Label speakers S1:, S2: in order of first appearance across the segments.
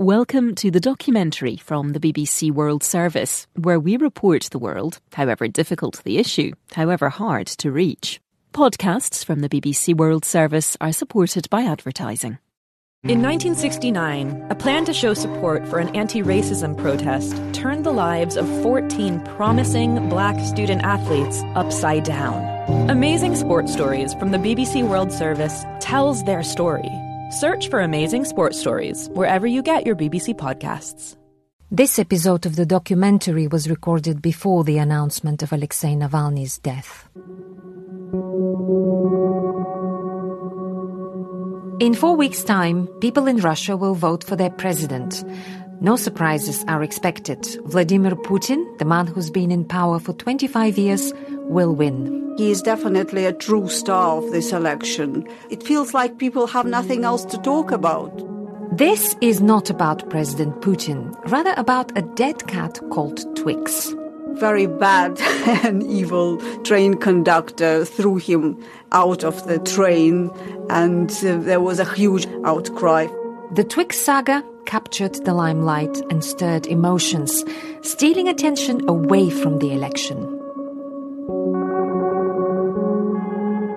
S1: Welcome to the documentary from the BBC World Service, where we report the world, however difficult the issue, however hard to reach. Podcasts from the BBC World Service are supported by advertising.
S2: In 1969, a plan to show support for an anti racism protest turned the lives of 14 promising black student athletes upside down. Amazing Sports Stories from the BBC World Service tells their story. Search for Amazing Sports Stories wherever you get your BBC podcasts.
S3: This episode of the documentary was recorded before the announcement of Alexei Navalny's death. In four weeks' time, people in Russia will vote for their president. No surprises are expected. Vladimir Putin, the man who's been in power for 25 years, will win.
S4: He is definitely a true star of this election. It feels like people have nothing else to talk about.
S3: This is not about President Putin, rather about a dead cat called Twix
S4: very bad and evil train conductor threw him out of the train, and uh, there was a huge outcry.
S3: The Twix saga captured the limelight and stirred emotions, stealing attention away from the election.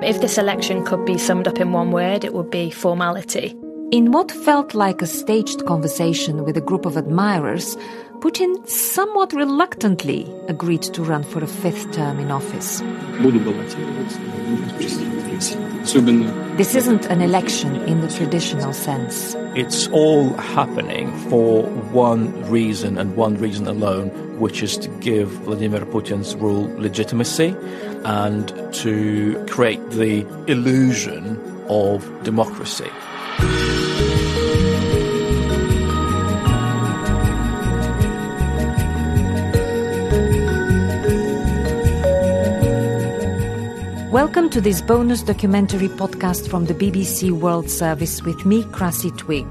S5: If this election could be summed up in one word, it would be formality.
S3: In what felt like a staged conversation with a group of admirers, Putin somewhat reluctantly agreed to run for a fifth term in office. This isn't an election in the traditional sense.
S6: It's all happening for one reason and one reason alone, which is to give Vladimir Putin's rule legitimacy and to create the illusion of democracy.
S3: Welcome to this bonus documentary podcast from the BBC World Service with me, Krassi Twigg.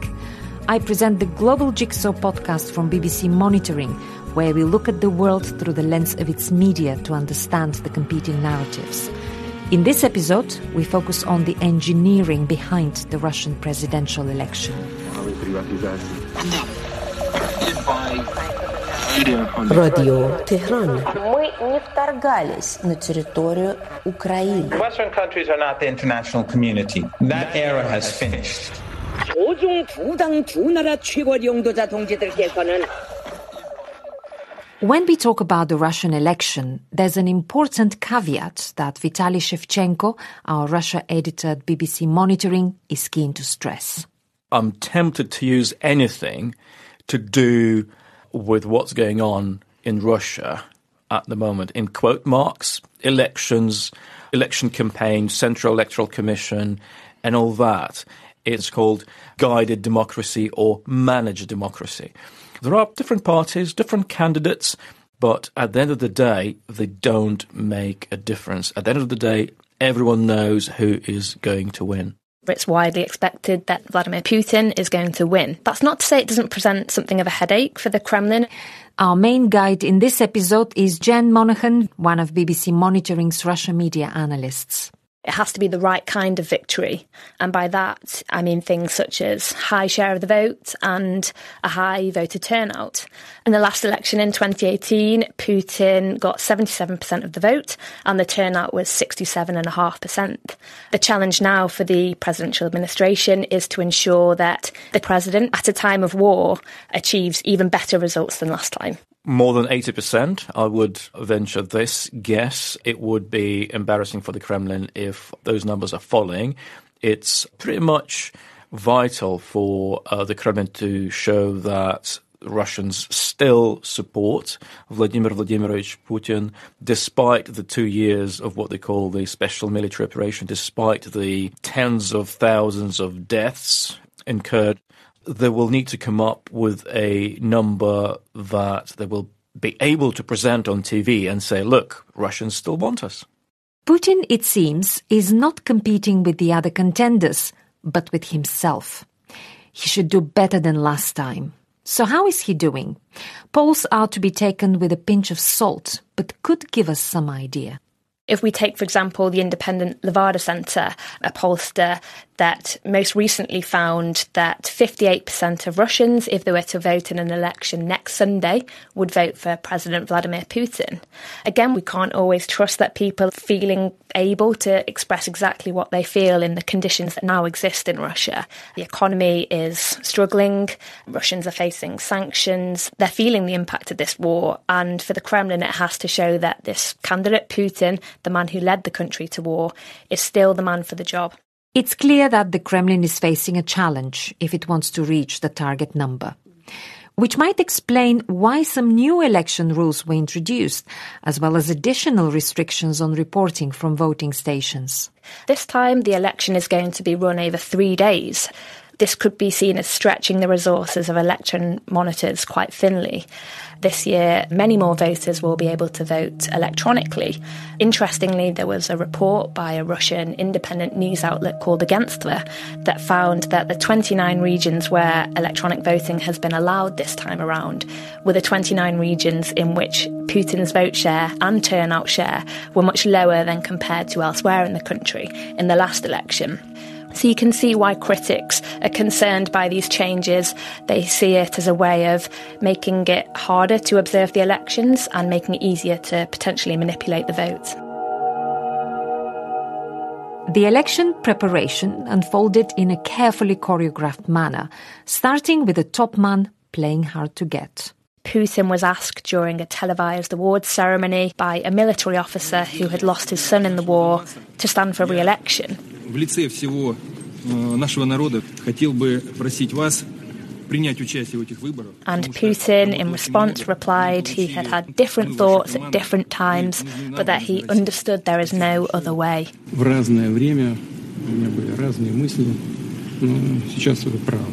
S3: I present the Global Jigsaw podcast from BBC Monitoring, where we look at the world through the lens of its media to understand the competing narratives. In this episode, we focus on the engineering behind the Russian presidential election.
S7: Радио Tehran. Мы не вторгались на территорию Украины.
S8: Western countries are not the international community. That era has finished.
S3: When we talk about the Russian election, there's an important caveat that Vitaly Shevchenko, our Russia editor at BBC Monitoring, is keen to stress.
S6: I'm tempted to use anything to do with what's going on in Russia at the moment in quote marks, elections, election campaign, Central Electoral Commission, and all that. It's called guided democracy or managed democracy. There are different parties, different candidates, but at the end of the day, they don't make a difference. At the end of the day, everyone knows who is going to win
S5: it's widely expected that Vladimir Putin is going to win. That's not to say it doesn't present something of a headache for the Kremlin.
S3: Our main guide in this episode is Jen Monaghan, one of BBC Monitoring's Russia media analysts.
S5: It has to be the right kind of victory. And by that, I mean things such as high share of the vote and a high voter turnout. In the last election in 2018, Putin got 77% of the vote and the turnout was 67.5%. The challenge now for the presidential administration is to ensure that the president, at a time of war, achieves even better results than last time
S6: more than 80%, I would venture this guess. It would be embarrassing for the Kremlin if those numbers are falling. It's pretty much vital for uh, the Kremlin to show that Russians still support Vladimir Vladimirovich Putin, despite the two years of what they call the special military operation, despite the tens of thousands of deaths incurred they will need to come up with a number that they will be able to present on TV and say, look, Russians still want us.
S3: Putin, it seems, is not competing with the other contenders, but with himself. He should do better than last time. So, how is he doing? Polls are to be taken with a pinch of salt, but could give us some idea.
S5: If we take, for example, the independent Levada Centre, a pollster, that most recently found that 58% of Russians, if they were to vote in an election next Sunday, would vote for President Vladimir Putin. Again, we can't always trust that people feeling able to express exactly what they feel in the conditions that now exist in Russia. The economy is struggling, Russians are facing sanctions, they're feeling the impact of this war, and for the Kremlin, it has to show that this candidate, Putin, the man who led the country to war, is still the man for the job.
S3: It's clear that the Kremlin is facing a challenge if it wants to reach the target number which might explain why some new election rules were introduced, as well as additional restrictions on reporting from voting stations.
S5: This time, the election is going to be run over three days this could be seen as stretching the resources of election monitors quite thinly. This year, many more voters will be able to vote electronically. Interestingly, there was a report by a Russian independent news outlet called Agentstvo that found that the 29 regions where electronic voting has been allowed this time around were the 29 regions in which Putin's vote share and turnout share were much lower than compared to elsewhere in the country in the last election. So you can see why critics are concerned by these changes. They see it as a way of making it harder to observe the elections and making it easier to potentially manipulate the vote.
S3: The election preparation unfolded in a carefully choreographed manner, starting with the top man playing hard to get.
S5: Putin was asked during a televised awards ceremony by a military officer who had lost his son in the war to stand for re election. в лице всего нашего народа хотел бы просить вас принять участие в этих выборах. And Putin, in response, replied he had had different thoughts at different times, but that he understood there is no other way. В разное время у меня были разные мысли, но сейчас вы правы.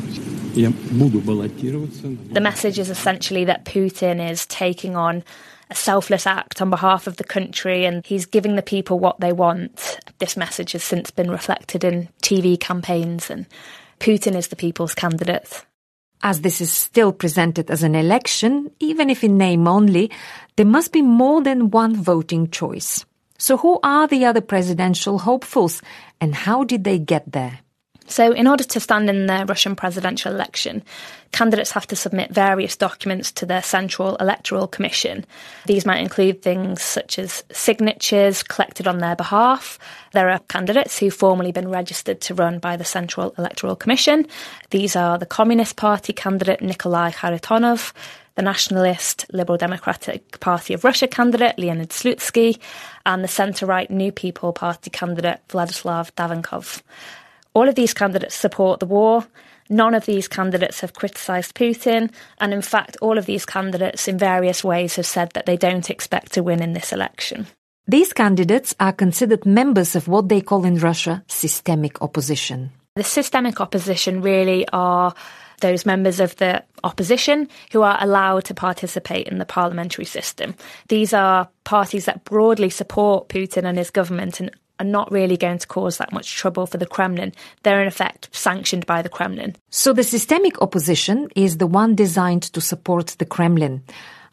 S5: The message is essentially that Putin is taking on a selfless act on behalf of the country and he's giving the people what they want. This message has since been reflected in TV campaigns and Putin is the people's candidate.
S3: As this is still presented as an election, even if in name only, there must be more than one voting choice. So who are the other presidential hopefuls and how did they get there?
S5: So, in order to stand in the Russian presidential election, candidates have to submit various documents to the Central Electoral Commission. These might include things such as signatures collected on their behalf. There are candidates who've formally been registered to run by the Central Electoral Commission. These are the Communist Party candidate Nikolai Kharitonov, the Nationalist Liberal Democratic Party of Russia candidate Leonid Slutsky, and the centre right New People Party candidate Vladislav Davankov. All of these candidates support the war. None of these candidates have criticised Putin. And in fact, all of these candidates, in various ways, have said that they don't expect to win in this election.
S3: These candidates are considered members of what they call in Russia systemic opposition.
S5: The systemic opposition really are those members of the opposition who are allowed to participate in the parliamentary system. These are parties that broadly support Putin and his government and are not really going to cause that much trouble for the Kremlin. They're in effect sanctioned by the Kremlin.
S3: So the systemic opposition is the one designed to support the Kremlin.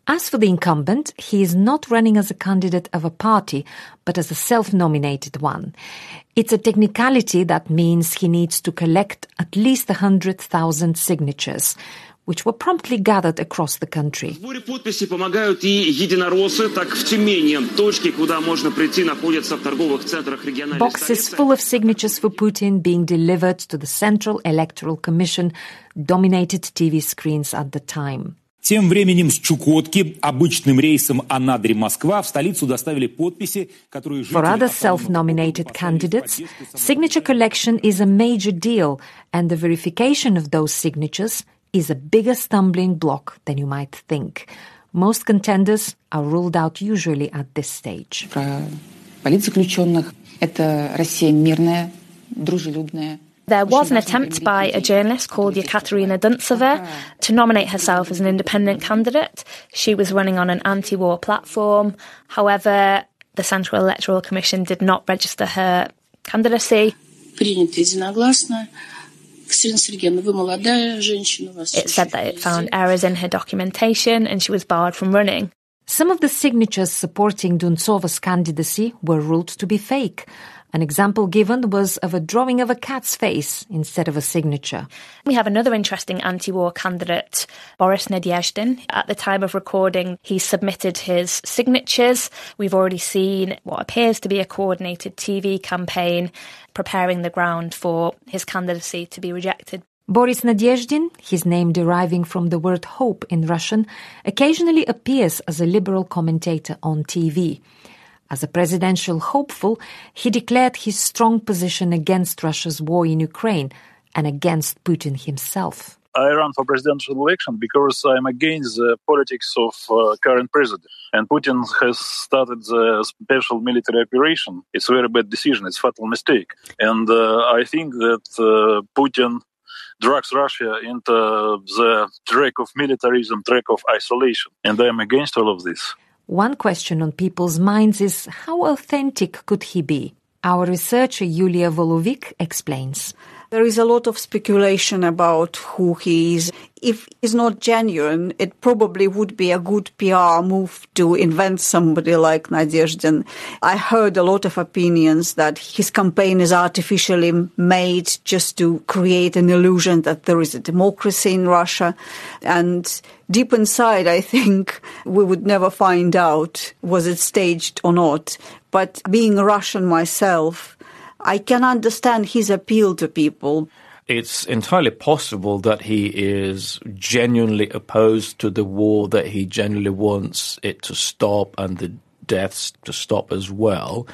S3: As for the incumbent, he is not running as a candidate of a party, but as a self-nominated one. It's a technicality that means he needs to collect at least 100,000 signatures, which were promptly gathered across the country. Boxes full of signatures for Putin being delivered to the Central Electoral Commission dominated TV screens at the time. Тем временем с Чукотки обычным рейсом «Анадырь Москва» в столицу доставили подписи, которые. For other self-nominated candidates, signature collection is a major deal, and the verification of those signatures – is a bigger stumbling block than you might think. Most contenders are ruled out usually at this stage.
S5: There was an attempt by a journalist called Yekaterina Duntsova to nominate herself as an independent candidate. She was running on an anti war platform. However, the Central Electoral Commission did not register her candidacy. It said that it found errors in her documentation and she was barred from running.
S3: Some of the signatures supporting Duntsova's candidacy were ruled to be fake, An example given was of a drawing of a cat's face instead of a signature.
S5: We have another interesting anti war candidate, Boris Nadezhdin. At the time of recording, he submitted his signatures. We've already seen what appears to be a coordinated TV campaign preparing the ground for his candidacy to be rejected.
S3: Boris Nadezhdin, his name deriving from the word hope in Russian, occasionally appears as a liberal commentator on TV. As a presidential hopeful, he declared his strong position against Russia's war in Ukraine and against Putin himself.
S9: I run for presidential election because I'm against the politics of uh, current president. And Putin has started the special military operation. It's a very bad decision. It's a fatal mistake. And uh, I think that uh, Putin drags Russia into the track of militarism, track of isolation. And I'm against all of this.
S3: One question on people's minds is how authentic could he be? Our researcher Yulia Volovic explains.
S4: There is a lot of speculation about who he is. If he's not genuine, it probably would be a good PR move to invent somebody like Nadezhdin. I heard a lot of opinions that his campaign is artificially made just to create an illusion that there is a democracy in Russia. And deep inside, I think we would never find out was it staged or not. But being Russian myself, I can understand his appeal to people.
S6: It's entirely possible that he is genuinely opposed to the war, that he genuinely wants it to stop and the deaths to stop as well.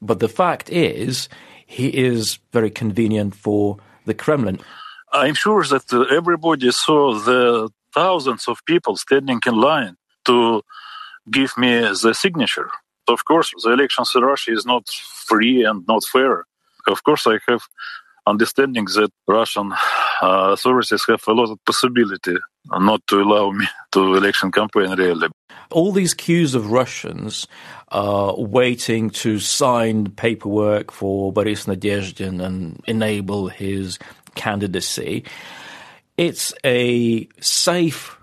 S6: But the fact is, he is very convenient for the Kremlin.
S9: I'm sure that uh, everybody saw the thousands of people standing in line to give me the signature. Of course, the elections in Russia is not free and not fair. Of course, I have understanding that Russian uh, authorities have a lot of possibility not to allow me to election campaign really.
S6: All these queues of Russians uh, waiting to sign paperwork for Boris Nadezhdin and enable his candidacy. It's a safe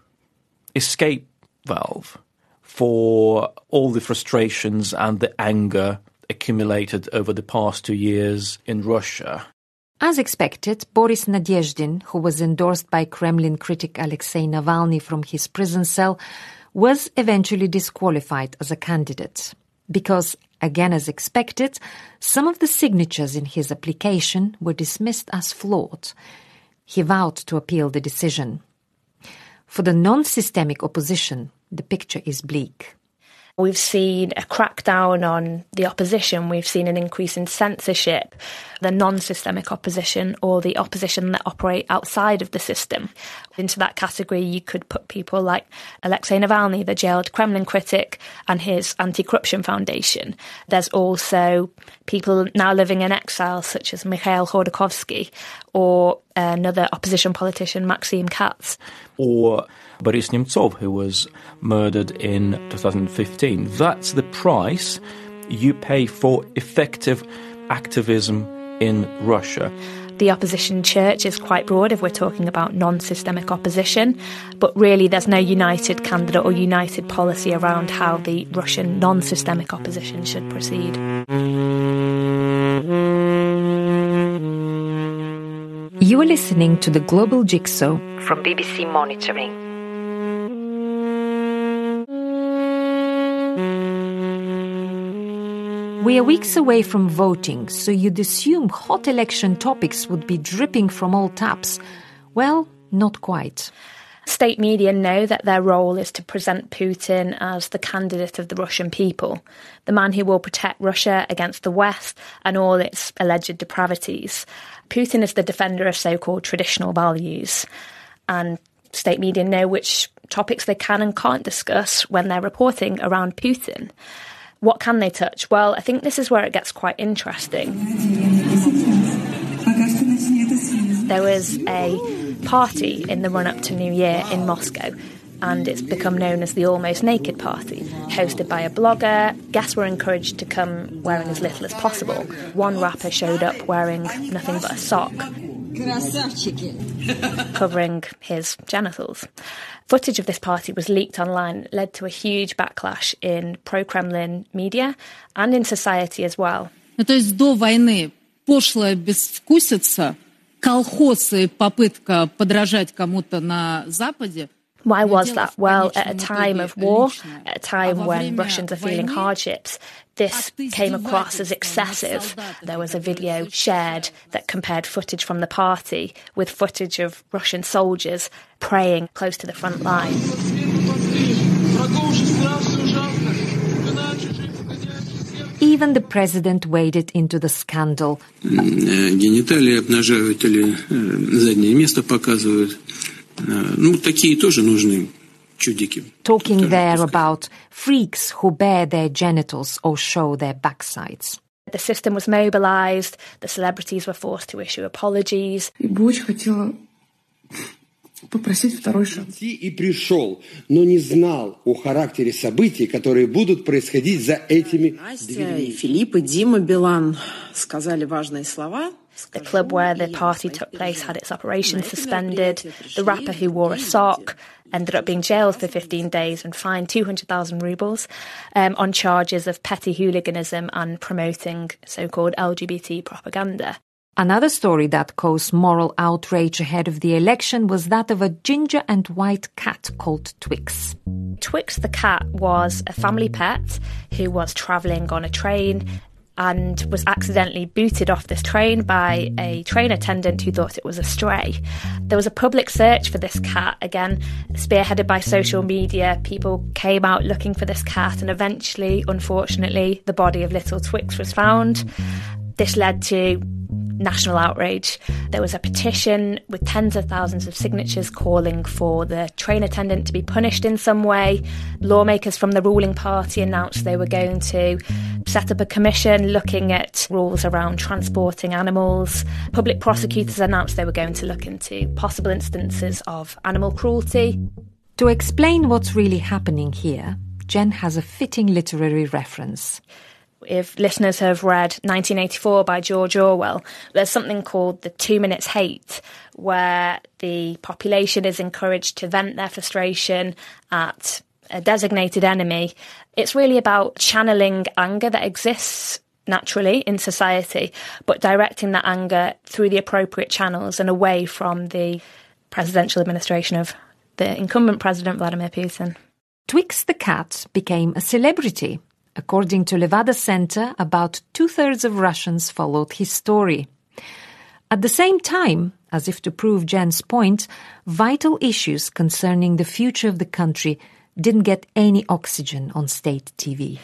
S6: escape valve for all the frustrations and the anger accumulated over the past two years in Russia.
S3: As expected, Boris Nadezhdin, who was endorsed by Kremlin critic Alexei Navalny from his prison cell, was eventually disqualified as a candidate. Because, again as expected, some of the signatures in his application were dismissed as flawed. He vowed to appeal the decision. For the non systemic opposition, the picture is bleak.
S5: We've seen a crackdown on the opposition. We've seen an increase in censorship, the non systemic opposition or the opposition that operate outside of the system. Into that category, you could put people like Alexei Navalny, the jailed Kremlin critic, and his anti corruption foundation. There's also people now living in exile, such as Mikhail Khodorkovsky or another opposition politician, Maxim Katz.
S6: Or Boris Nemtsov, who was murdered in 2015. That's the price you pay for effective activism in Russia.
S5: The opposition church is quite broad if we're talking about non systemic opposition, but really there's no united candidate or united policy around how the Russian non systemic opposition should proceed.
S3: You are listening to the Global Jigsaw from BBC Monitoring. We are weeks away from voting, so you'd assume hot election topics would be dripping from all taps. Well, not quite.
S5: State media know that their role is to present Putin as the candidate of the Russian people, the man who will protect Russia against the West and all its alleged depravities. Putin is the defender of so called traditional values, and state media know which topics they can and can't discuss when they're reporting around Putin. What can they touch? Well, I think this is where it gets quite interesting. There was a party in the run up to New Year in Moscow, and it's become known as the Almost Naked Party, hosted by a blogger. Guests were encouraged to come wearing as little as possible. One rapper showed up wearing nothing but a sock, covering his genitals. Footage of this party was leaked online, led to a huge backlash in pro Kremlin media and in society as well.
S10: Ну, то есть до войны пошлая безвкусица, колхозы, попытка подражать кому-то на Западе –
S5: Why was that? Well, at a time of war, at a time when Russians are feeling hardships, this came across as excessive. There was a video shared that compared footage from the party with footage of Russian soldiers praying close to the front line.
S3: Even the president waded into the scandal.
S11: Гениталии обнажают или заднее место показывают. Ну, такие тоже нужны чудики.
S3: Talking there about freaks who bare their genitals or show their backsides.
S5: The system was mobilized, the celebrities were forced to issue apologies.
S12: И бы очень хотела попросить второй шанс.
S13: И пришел, но не знал о характере событий, которые будут происходить за этими
S14: Настя и Филипп и Дима Билан сказали важные слова.
S5: The club where the party took place had its operations suspended. The rapper who wore a sock ended up being jailed for 15 days and fined 200,000 rubles um, on charges of petty hooliganism and promoting so called LGBT propaganda.
S3: Another story that caused moral outrage ahead of the election was that of a ginger and white cat called Twix.
S5: Twix the cat was a family pet who was travelling on a train and was accidentally booted off this train by a train attendant who thought it was a stray. There was a public search for this cat, again, spearheaded by social media. People came out looking for this cat, and eventually, unfortunately, the body of little Twix was found. This led to national outrage. There was a petition with tens of thousands of signatures calling for the train attendant to be punished in some way. Lawmakers from the ruling party announced they were going to set up a commission looking at rules around transporting animals. Public prosecutors announced they were going to look into possible instances of animal cruelty.
S3: To explain what's really happening here, Jen has a fitting literary reference
S5: if listeners have read 1984 by George Orwell, there's something called the two minutes hate, where the population is encouraged to vent their frustration at a designated enemy. It's really about channeling anger that exists naturally in society, but directing that anger through the appropriate channels and away from the presidential administration of the incumbent president, Vladimir Putin.
S3: Twix the cat became a celebrity According to Levada Center, about two thirds of Russians followed his story. At the same time, as if to prove Jen's point, vital issues concerning the future of the country didn't get any oxygen on state TV.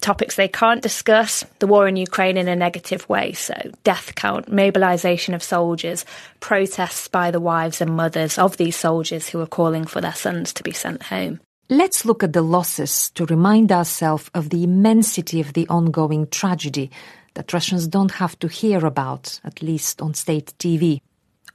S5: Topics they can't discuss the war in Ukraine in a negative way, so death count, mobilisation of soldiers, protests by the wives and mothers of these soldiers who are calling for their sons to be sent home.
S3: Let's look at the losses to remind ourselves of the immensity of the ongoing tragedy that Russians don't have to hear about, at least on state TV.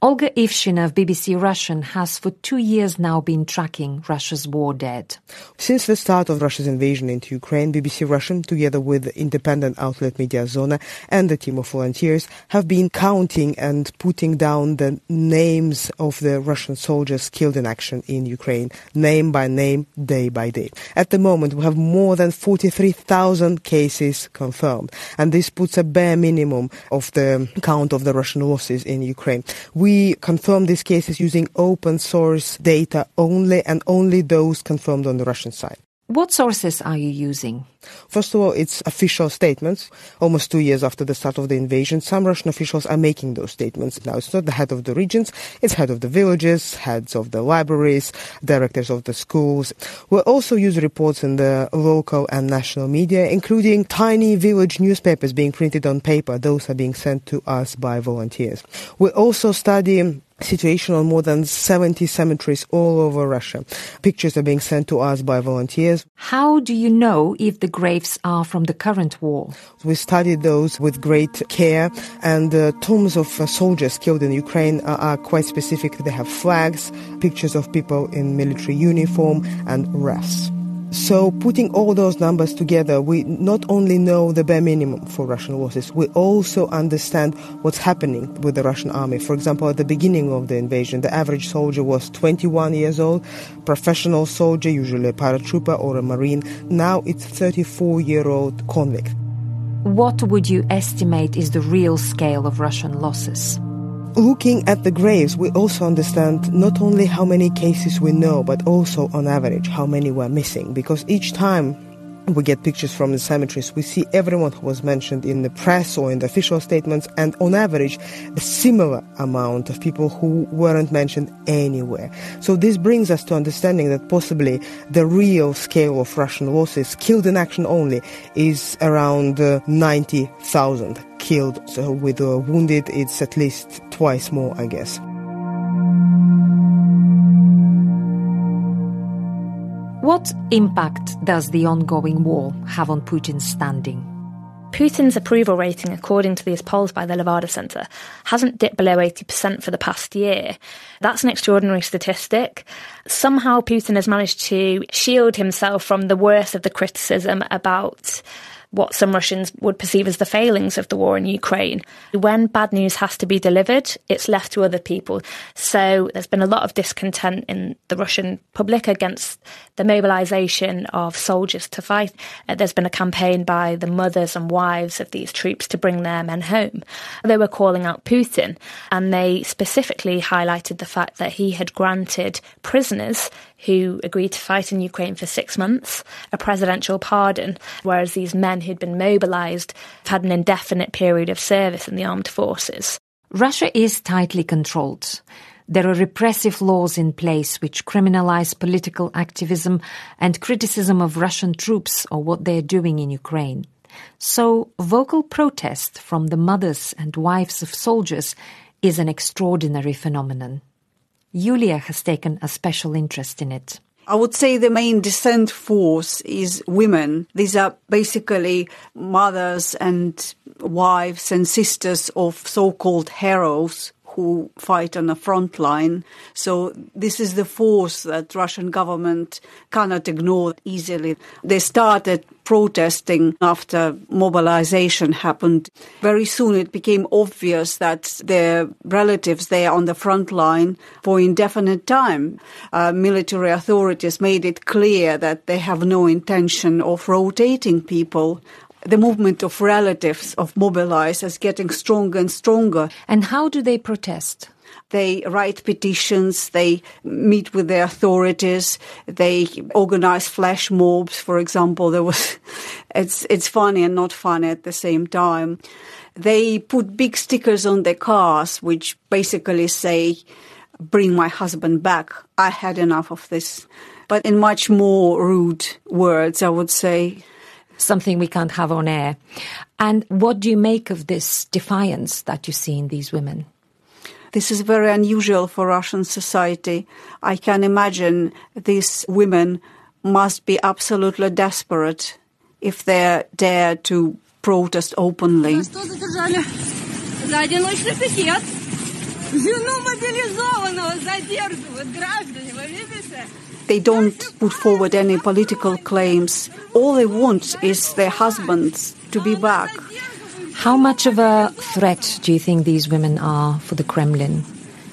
S3: Olga Ivshina of BBC Russian has for two years now been tracking Russia's war dead.
S15: Since the start of Russia's invasion into Ukraine, BBC Russian, together with independent outlet Media Mediazona and a team of volunteers, have been counting and putting down the names of the Russian soldiers killed in action in Ukraine, name by name, day by day. At the moment, we have more than 43,000 cases confirmed, and this puts a bare minimum of the count of the Russian losses in Ukraine. We we confirm these cases using open source data only and only those confirmed on the Russian side.
S3: What sources are you using?
S15: First of all, it's official statements. Almost two years after the start of the invasion, some Russian officials are making those statements. Now, it's not the head of the regions, it's head of the villages, heads of the libraries, directors of the schools. We'll also use reports in the local and national media, including tiny village newspapers being printed on paper. Those are being sent to us by volunteers. We also study situation on more than 70 cemeteries all over Russia. Pictures are being sent to us by volunteers.
S3: How do you know if the graves are from the current war?
S15: We studied those with great care and the tombs of uh, soldiers killed in Ukraine are, are quite specific. They have flags, pictures of people in military uniform and wreaths. So putting all those numbers together, we not only know the bare minimum for Russian losses, we also understand what's happening with the Russian army. For example, at the beginning of the invasion, the average soldier was 21 years old, professional soldier, usually a paratrooper or a marine. Now it's 34-year-old convict.
S3: what would you estimate is the real scale of Russian losses?
S15: Looking at the graves, we also understand not only how many cases we know, but also on average how many were missing, because each time we get pictures from the cemeteries. We see everyone who was mentioned in the press or in the official statements, and on average, a similar amount of people who weren't mentioned anywhere. So this brings us to understanding that possibly the real scale of Russian losses, killed in action only, is around uh, 90,000 killed. So with wounded, it's at least twice more, I guess.
S3: What impact does the ongoing war have on Putin's standing?
S5: Putin's approval rating, according to these polls by the Levada Centre, hasn't dipped below 80% for the past year. That's an extraordinary statistic. Somehow Putin has managed to shield himself from the worst of the criticism about what some Russians would perceive as the failings of the war in Ukraine. When bad news has to be delivered, it's left to other people. So there's been a lot of discontent in the Russian public against the mobilization of soldiers to fight. Uh, there's been a campaign by the mothers and wives of these troops to bring their men home. They were calling out Putin and they specifically highlighted the fact that he had granted prisoners who agreed to fight in Ukraine for six months a presidential pardon, whereas these men who'd been mobilized had an indefinite period of service in the armed forces.
S3: Russia is tightly controlled. There are repressive laws in place which criminalize political activism and criticism of Russian troops or what they're doing in Ukraine. So, vocal protest from the mothers and wives of soldiers is an extraordinary phenomenon. Yulia has taken a special interest in it.
S4: I would say the main dissent force is women. These are basically mothers and wives and sisters of so-called heroes who fight on the front line. So this is the force that Russian government cannot ignore easily. They started protesting after mobilization happened. Very soon it became obvious that their relatives there on the front line for indefinite time. Uh, military authorities made it clear that they have no intention of rotating people the movement of relatives of mobilized is getting stronger and stronger.
S3: And how do they protest?
S4: They write petitions, they meet with the authorities, they organize flash mobs, for example. There was, it's, it's funny and not funny at the same time. They put big stickers on their cars, which basically say, bring my husband back. I had enough of this. But in much more rude words, I would say
S3: something we can't have on air. And what do you make of this defiance that you see in these women?
S4: This is very unusual for Russian society. I can imagine these women must be absolutely desperate if they dare to protest openly. They don't put forward any political claims. All they want is their husbands to be back.
S3: How much of a threat do you think these women are for the Kremlin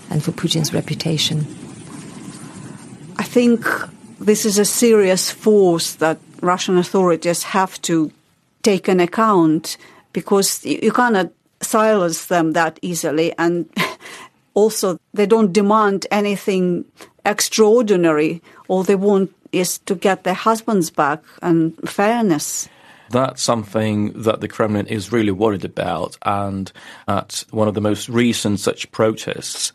S3: and for Putin's reputation?
S4: I think this is a serious force that Russian authorities have to take an account because you cannot silence them that easily. And also, they don't demand anything extraordinary all they want is to get their husbands back and fairness.
S6: That's something that the Kremlin is really worried about. And at one of the most recent such protests,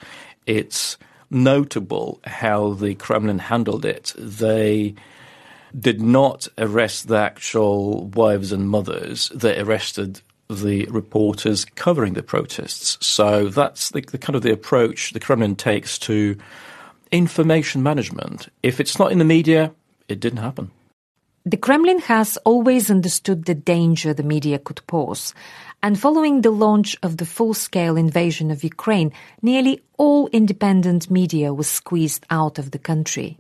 S6: it's notable how the Kremlin handled it. They did not arrest the actual wives and mothers, they arrested the reporters covering the protests. So that's the, the kind of the approach the Kremlin takes to information management. If it's not in the media, it didn't happen.
S3: The Kremlin has always understood the danger the media could pose. And following the launch of the full scale invasion of Ukraine, nearly all independent media was squeezed out of the country.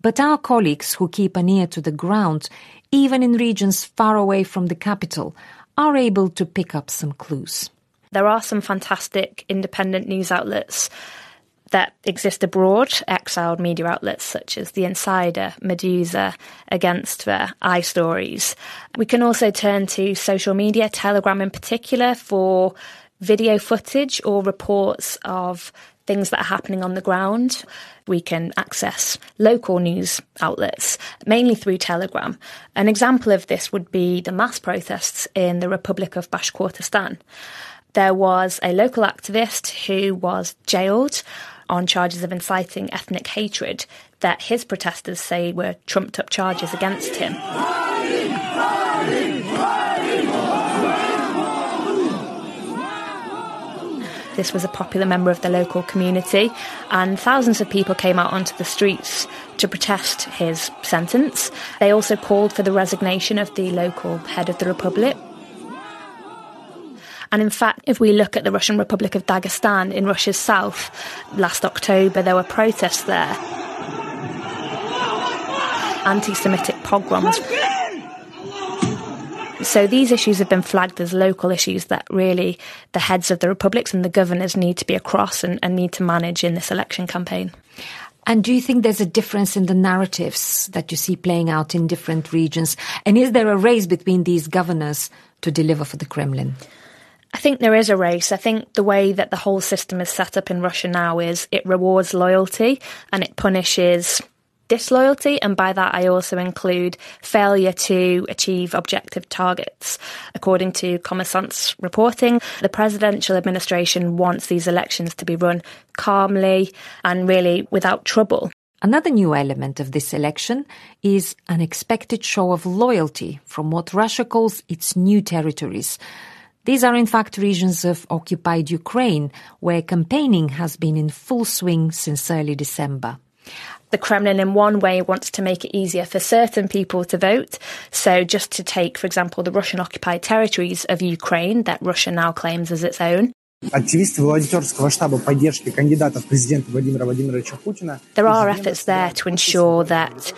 S3: But our colleagues who keep an ear to the ground, even in regions far away from the capital, are able to pick up some clues.
S5: There are some fantastic independent news outlets that exist abroad, exiled media outlets such as The Insider, Meduza, Against the Agentstvo, Stories. We can also turn to social media, Telegram in particular, for video footage or reports of things that are happening on the ground. We can access local news outlets, mainly through Telegram. An example of this would be the mass protests in the Republic of Bashkortostan. There was a local activist who was jailed on charges of inciting ethnic hatred that his protesters say were trumped up charges against him. This was a popular member of the local community, and thousands of people came out onto the streets to protest his sentence. They also called for the resignation of the local head of the republic. And in fact, if we look at the Russian Republic of Dagestan in Russia's south, last October there were protests there. Anti Semitic pogroms. So these issues have been flagged as local issues that really the heads of the republics and the governors need to be across and, and need to manage in this election campaign.
S3: And do you think there's a difference in the narratives that you see playing out in different regions? And is there a race between these governors to deliver for the Kremlin?
S5: I think there is a race. I think the way that the whole system is set up in Russia now is it rewards loyalty and it punishes disloyalty, and by that I also include failure to achieve objective targets. According to Kommersant's reporting, the presidential administration wants these elections to be run calmly and really without trouble.
S3: Another new element of this election is an expected show of loyalty from what Russia calls its new territories. These are in fact regions of occupied Ukraine, where campaigning has been in full swing since early December
S5: the Kremlin, in one way, wants to make it easier for certain people to vote. So, just to take, for example, the Russian occupied territories of Ukraine that Russia now claims as its own. There are efforts there to ensure that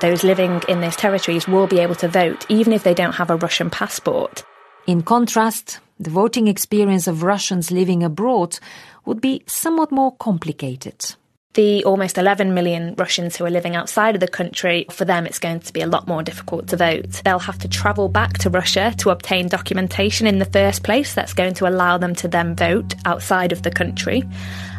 S5: those living in those territories will be able to vote, even if they don't have a Russian passport.
S3: In contrast, the voting experience of Russians living abroad would be somewhat more complicated
S5: the almost 11 million Russians who are living outside of the country, for them it's going to be a lot more difficult to vote. They'll have to travel back to Russia to obtain documentation in the first place that's going to allow them to then vote outside of the country.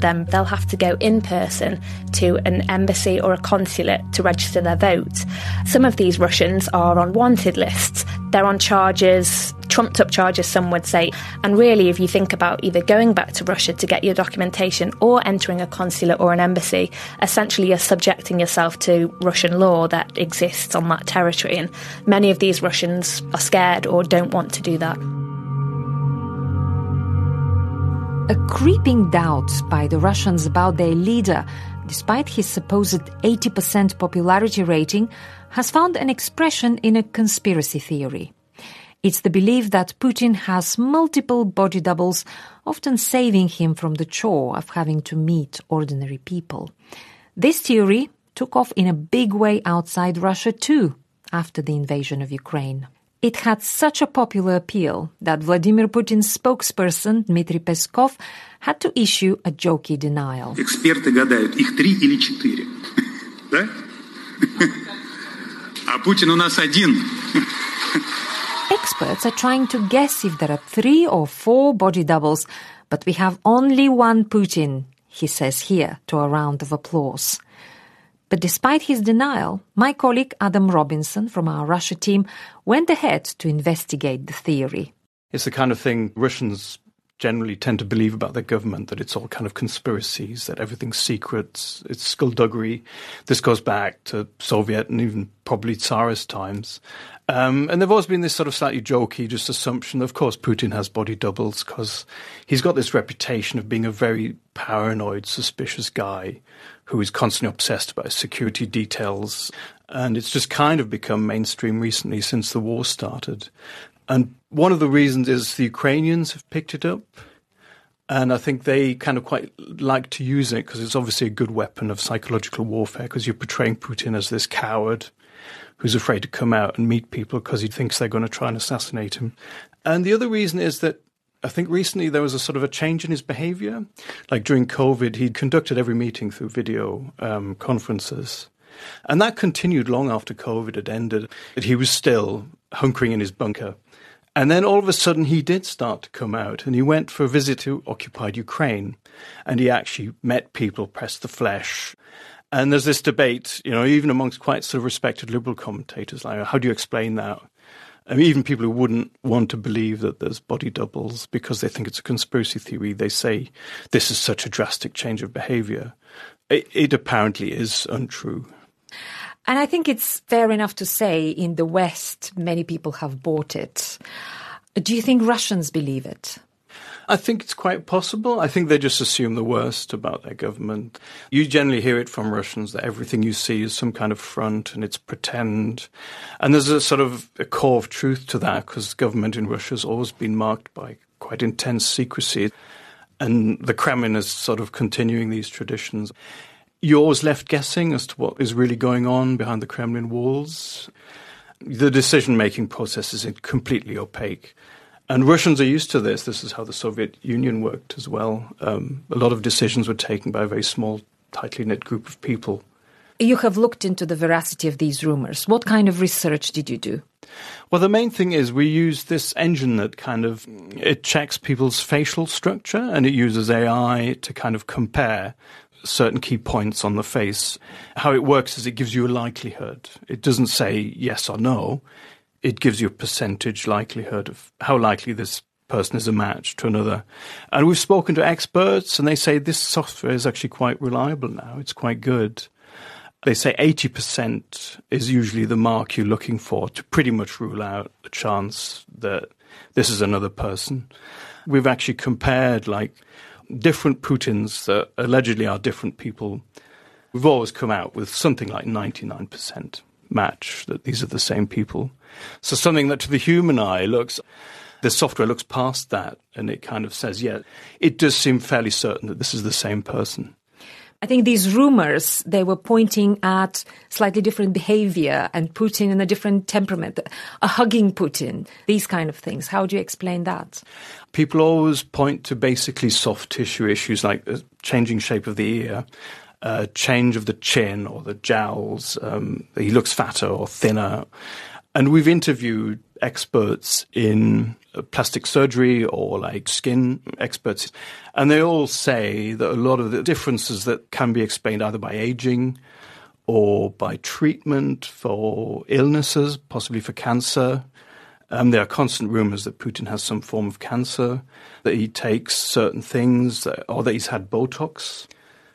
S5: Then they'll have to go in person to an embassy or a consulate to register their vote. Some of these Russians are on wanted lists. They're on charges trumped up charges, some would say. And really, if you think about either going back to Russia to get your documentation or entering a consulate or an embassy, essentially you're subjecting yourself to Russian law that exists on that territory. And many of these Russians are scared or don't want to do that.
S3: A creeping doubt by the Russians about their leader, despite his supposed 80% popularity rating, has found an expression in a conspiracy theory. It's the belief that Putin has multiple body doubles, often saving him from the chore of having to meet ordinary people. This theory took off in a big way outside Russia too, after the invasion of Ukraine. It had such a popular appeal that Vladimir Putin's spokesperson Dmitry Peskov had to issue a jokey denial.
S16: Эксперты гадают, их три или четыре. Да? А Путин у нас один.
S3: Experts are trying to guess if there are three or four body doubles, but we have only one Putin, he says here to a round of applause. But despite his denial, my colleague Adam Robinson from our Russia team went ahead to investigate the theory.
S17: It's the kind of thing Russians generally tend to believe about their government that it's all kind of conspiracies, that everything's secret, it's skullduggery. This goes back to Soviet and even probably Tsarist times. Um, and there've always been this sort of slightly jokey just assumption. Of course, Putin has body doubles because he's got this reputation of being a very paranoid, suspicious guy who is constantly obsessed about security details. And it's just kind of become mainstream recently since the war started. And one of the reasons is the Ukrainians have picked it up. And I think they kind of quite like to use it because it's obviously a good weapon of psychological warfare because you're portraying Putin as this coward who's afraid to come out and meet people because he thinks they're going to try and assassinate him. And the other reason is that I think recently there was a sort of a change in his behavior. Like during COVID, he conducted every meeting through video um, conferences. And that continued long after COVID had ended. He was still hunkering in his bunker. And then all of a sudden, he did start to come out and he went for a visit to occupied Ukraine. And he actually met people, pressed the flesh. And there's this debate, you know, even amongst quite sort of respected liberal commentators, like, how do you explain that? I mean, even people who wouldn't want to believe that there's body doubles because they think it's a conspiracy theory, they say this is such a drastic change of behavior. It, it apparently is untrue.
S3: And I think it's fair enough to say in the West, many people have bought it. Do you think Russians believe it?
S17: I think it's quite possible. I think they just assume the worst about their government. You generally hear it from Russians that everything you see is some kind of front and it's pretend. And there's a sort of a core of truth to that because government in Russia has always been marked by quite intense secrecy. And the Kremlin is sort of continuing these traditions. You're always left guessing as to what is really going on behind the Kremlin walls. The decision making process is completely opaque. And Russians are used to this. This is how the Soviet Union worked as well. Um, a lot of decisions were taken by a very small, tightly knit group of people.
S3: You have looked into the veracity of these rumors. What kind of research did you do?
S17: Well, the main thing is we use this engine that kind of it checks people's facial structure and it uses AI to kind of compare certain key points on the face. How it works is it gives you a likelihood. It doesn't say yes or no it gives you a percentage likelihood of how likely this person is a match to another. And we've spoken to experts, and they say this software is actually quite reliable now. It's quite good. They say 80% is usually the mark you're looking for to pretty much rule out the chance that this is another person. We've actually compared like different Putins that allegedly are different people. We've always come out with something like 99% match that these are the same people. So something that to the human eye looks, the software looks past that and it kind of says, yeah, it does seem fairly certain that this is the same person.
S3: I think these rumors, they were pointing at slightly different behavior and Putin in a different temperament, a hugging Putin, these kind of things. How do you explain that?
S17: People always point to basically soft tissue issues like the changing shape of the ear uh, change of the chin or the jowls. Um, he looks fatter or thinner. And we've interviewed experts in uh, plastic surgery or like skin experts, and they all say that a lot of the differences that can be explained either by aging or by treatment for illnesses, possibly for cancer. Um, there are constant rumors that Putin has some form of cancer, that he takes certain things, or that he's had Botox.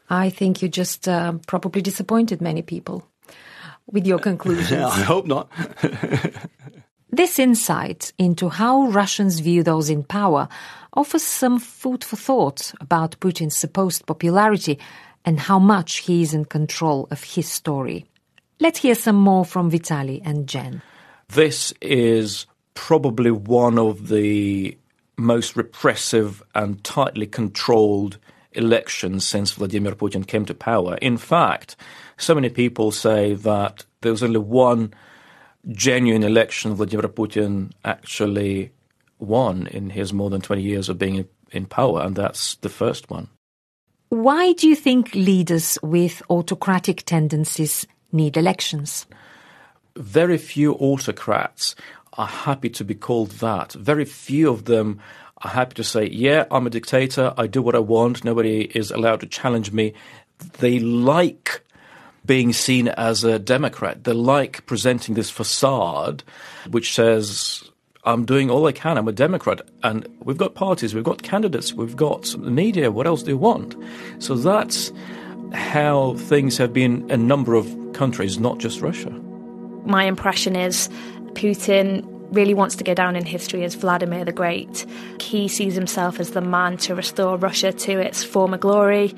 S3: I think you just uh, probably disappointed many people with your conclusions.
S17: I hope not.
S3: this insight into how Russians view those in power offers some food for thought about Putin's supposed popularity and how much he is in control of his story. Let's hear some more from Vitaly and Jen.
S6: This is probably one of the most repressive and tightly controlled elections since Vladimir Putin came to power. In fact, so many people say that there was only one genuine election Vladimir Putin actually won in his more than 20 years of being in power, and that's the first one.
S3: Why do you think leaders with autocratic tendencies need elections?
S6: Very few autocrats are happy to be called that. Very few of them are happy to say, yeah, I'm a dictator. I do what I want. Nobody is allowed to challenge me. They like being seen as a Democrat. They like presenting this facade which says, I'm doing all I can. I'm a Democrat. And we've got parties, we've got candidates, we've got media. What else do you want? So that's how things have been in a number of countries, not just Russia.
S5: My impression is Putin really wants to go down in history as Vladimir the Great. He sees himself as the man to restore Russia to its former glory,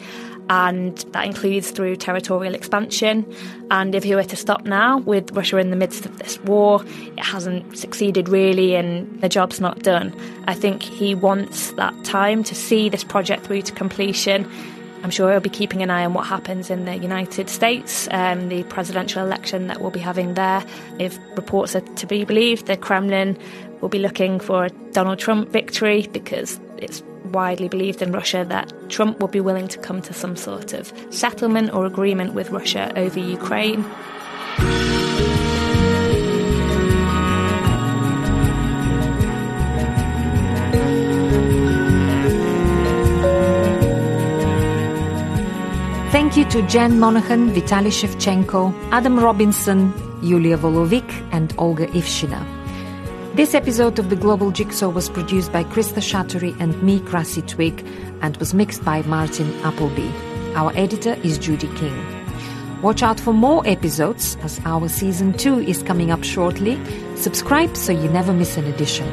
S5: and that includes through territorial expansion. And if he were to stop now, with Russia in the midst of this war, it hasn't succeeded really, and the job's not done. I think he wants that time to see this project through to completion I'm sure he'll be keeping an eye on what happens in the United States, um, the presidential election that we'll be having there. If reports are to be believed, the Kremlin will be looking for a Donald Trump victory because it's widely believed in Russia that Trump will be willing to come to some sort of settlement or agreement with Russia over Ukraine.
S3: Thank you to Jen Monaghan, Vitaly Shevchenko, Adam Robinson, Yulia Volovik, and Olga Ivshina. This episode of the Global Jigsaw was produced by Kriszta Satori and me, Krassi Twigg, and was mixed by Martin Appleby. Our editor is Judy King. Watch out for more episodes as our season 2 is coming up shortly. Subscribe so you never miss an edition.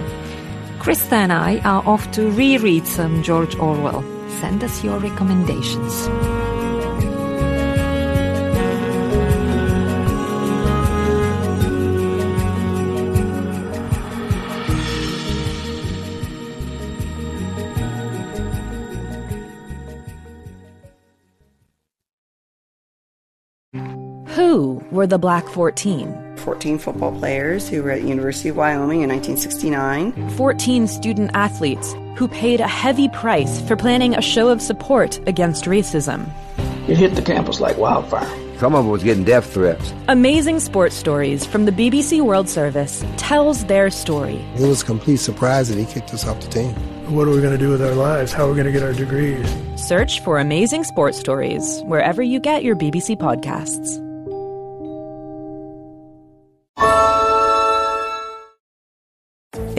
S3: Krista and I are off to reread some George Orwell. Send us your recommendations.
S2: Who were the Black 14?
S18: 14 football players who were at University of Wyoming in 1969.
S2: 14 student athletes who paid a heavy price for planning a show of support against racism.
S19: It hit the campus like wildfire.
S20: Some of them was getting death threats.
S2: Amazing sports stories from the BBC World Service tells their story.
S21: It was a complete surprise that he kicked us off the team.
S22: What are we going to do with our lives? How are we going to get our degrees?
S2: Search for Amazing Sports Stories wherever you get your BBC podcasts.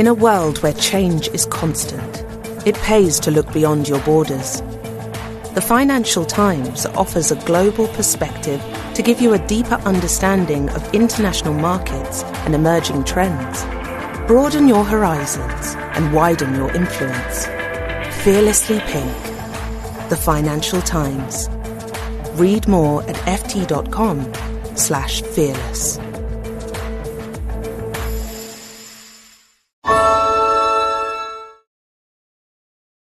S23: In a world where change is constant, it pays to look beyond your borders. The Financial Times offers a global perspective to give you a deeper understanding of international markets and emerging trends. Broaden your horizons and widen your influence. Fearlessly Pink. The Financial Times. Read more at ft.com slash fearless.